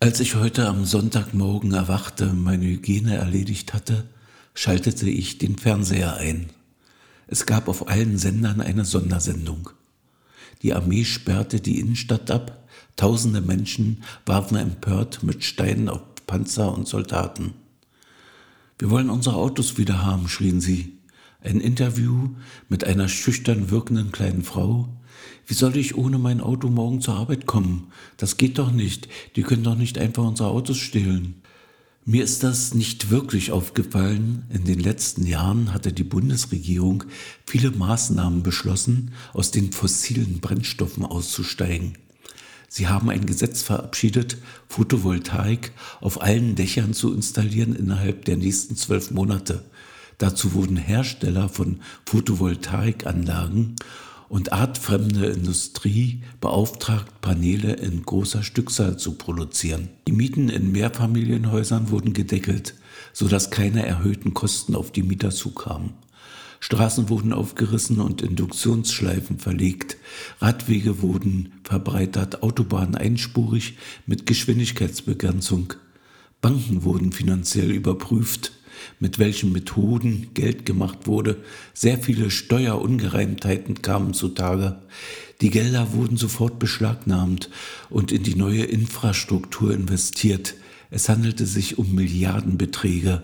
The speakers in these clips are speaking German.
Als ich heute am Sonntagmorgen erwachte, meine Hygiene erledigt hatte, schaltete ich den Fernseher ein. Es gab auf allen Sendern eine Sondersendung. Die Armee sperrte die Innenstadt ab, tausende Menschen warfen empört mit Steinen auf Panzer und Soldaten. Wir wollen unsere Autos wieder haben, schrien sie. Ein Interview mit einer schüchtern wirkenden kleinen Frau, wie soll ich ohne mein Auto morgen zur Arbeit kommen? Das geht doch nicht. Die können doch nicht einfach unsere Autos stehlen. Mir ist das nicht wirklich aufgefallen. In den letzten Jahren hatte die Bundesregierung viele Maßnahmen beschlossen, aus den fossilen Brennstoffen auszusteigen. Sie haben ein Gesetz verabschiedet, Photovoltaik auf allen Dächern zu installieren innerhalb der nächsten zwölf Monate. Dazu wurden Hersteller von Photovoltaikanlagen und artfremde Industrie beauftragt, Paneele in großer Stückzahl zu produzieren. Die Mieten in Mehrfamilienhäusern wurden gedeckelt, sodass keine erhöhten Kosten auf die Mieter zukamen. Straßen wurden aufgerissen und Induktionsschleifen verlegt. Radwege wurden verbreitert, Autobahnen einspurig mit Geschwindigkeitsbegrenzung. Banken wurden finanziell überprüft mit welchen Methoden Geld gemacht wurde. Sehr viele Steuerungereimtheiten kamen zutage. Die Gelder wurden sofort beschlagnahmt und in die neue Infrastruktur investiert. Es handelte sich um Milliardenbeträge.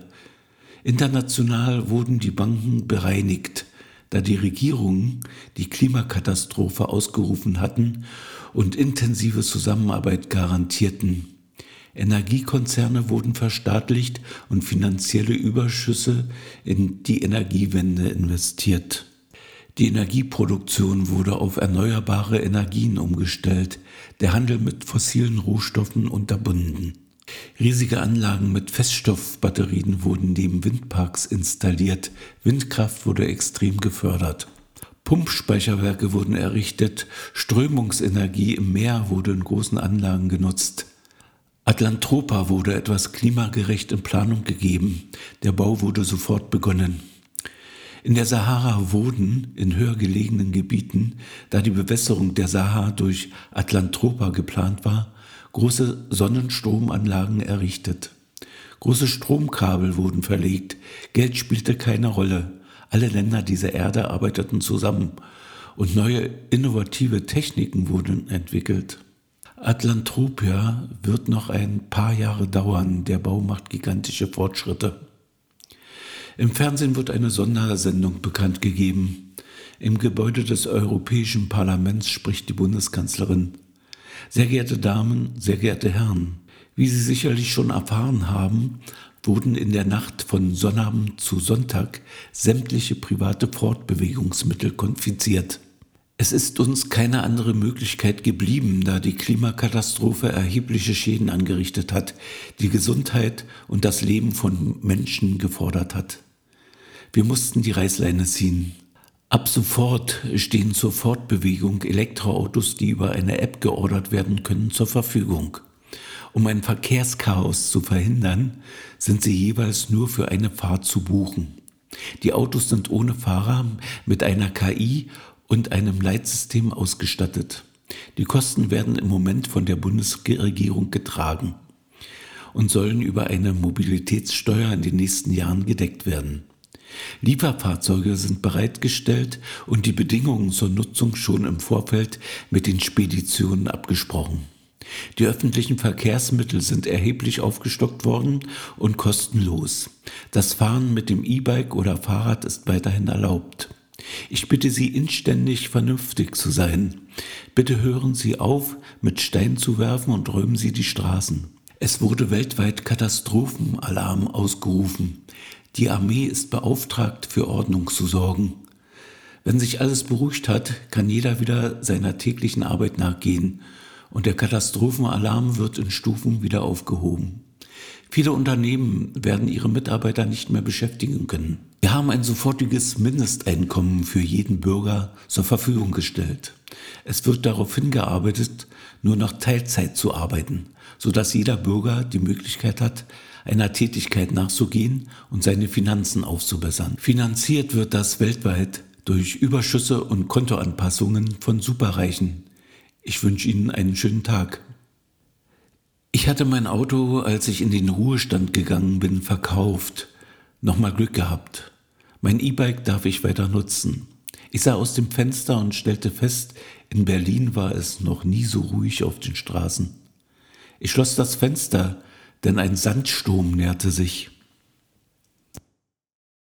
International wurden die Banken bereinigt, da die Regierungen die Klimakatastrophe ausgerufen hatten und intensive Zusammenarbeit garantierten. Energiekonzerne wurden verstaatlicht und finanzielle Überschüsse in die Energiewende investiert. Die Energieproduktion wurde auf erneuerbare Energien umgestellt, der Handel mit fossilen Rohstoffen unterbunden. Riesige Anlagen mit Feststoffbatterien wurden neben Windparks installiert, Windkraft wurde extrem gefördert. Pumpspeicherwerke wurden errichtet, Strömungsenergie im Meer wurde in großen Anlagen genutzt. Atlantropa wurde etwas klimagerecht in Planung gegeben. Der Bau wurde sofort begonnen. In der Sahara wurden in höher gelegenen Gebieten, da die Bewässerung der Sahara durch Atlantropa geplant war, große Sonnenstromanlagen errichtet. Große Stromkabel wurden verlegt. Geld spielte keine Rolle. Alle Länder dieser Erde arbeiteten zusammen und neue innovative Techniken wurden entwickelt. Atlantropia wird noch ein paar Jahre dauern. Der Bau macht gigantische Fortschritte. Im Fernsehen wird eine Sondersendung bekannt gegeben. Im Gebäude des Europäischen Parlaments spricht die Bundeskanzlerin. Sehr geehrte Damen, sehr geehrte Herren, wie Sie sicherlich schon erfahren haben, wurden in der Nacht von Sonnabend zu Sonntag sämtliche private Fortbewegungsmittel konfiziert. Es ist uns keine andere Möglichkeit geblieben, da die Klimakatastrophe erhebliche Schäden angerichtet hat, die Gesundheit und das Leben von Menschen gefordert hat. Wir mussten die Reißleine ziehen. Ab sofort stehen zur Fortbewegung Elektroautos, die über eine App geordert werden können, zur Verfügung. Um ein Verkehrschaos zu verhindern, sind sie jeweils nur für eine Fahrt zu buchen. Die Autos sind ohne Fahrer mit einer KI und einem Leitsystem ausgestattet. Die Kosten werden im Moment von der Bundesregierung getragen und sollen über eine Mobilitätssteuer in den nächsten Jahren gedeckt werden. Lieferfahrzeuge sind bereitgestellt und die Bedingungen zur Nutzung schon im Vorfeld mit den Speditionen abgesprochen. Die öffentlichen Verkehrsmittel sind erheblich aufgestockt worden und kostenlos. Das Fahren mit dem E-Bike oder Fahrrad ist weiterhin erlaubt. Ich bitte Sie inständig vernünftig zu sein. Bitte hören Sie auf, mit Stein zu werfen und räumen Sie die Straßen. Es wurde weltweit Katastrophenalarm ausgerufen. Die Armee ist beauftragt, für Ordnung zu sorgen. Wenn sich alles beruhigt hat, kann jeder wieder seiner täglichen Arbeit nachgehen und der Katastrophenalarm wird in Stufen wieder aufgehoben. Viele Unternehmen werden ihre Mitarbeiter nicht mehr beschäftigen können. Wir haben ein sofortiges Mindesteinkommen für jeden Bürger zur Verfügung gestellt. Es wird darauf hingearbeitet, nur noch Teilzeit zu arbeiten, sodass jeder Bürger die Möglichkeit hat, einer Tätigkeit nachzugehen und seine Finanzen aufzubessern. Finanziert wird das weltweit durch Überschüsse und Kontoanpassungen von Superreichen. Ich wünsche Ihnen einen schönen Tag. Ich hatte mein Auto, als ich in den Ruhestand gegangen bin, verkauft. Nochmal Glück gehabt. Mein E-Bike darf ich weiter nutzen. Ich sah aus dem Fenster und stellte fest, in Berlin war es noch nie so ruhig auf den Straßen. Ich schloss das Fenster, denn ein Sandsturm näherte sich.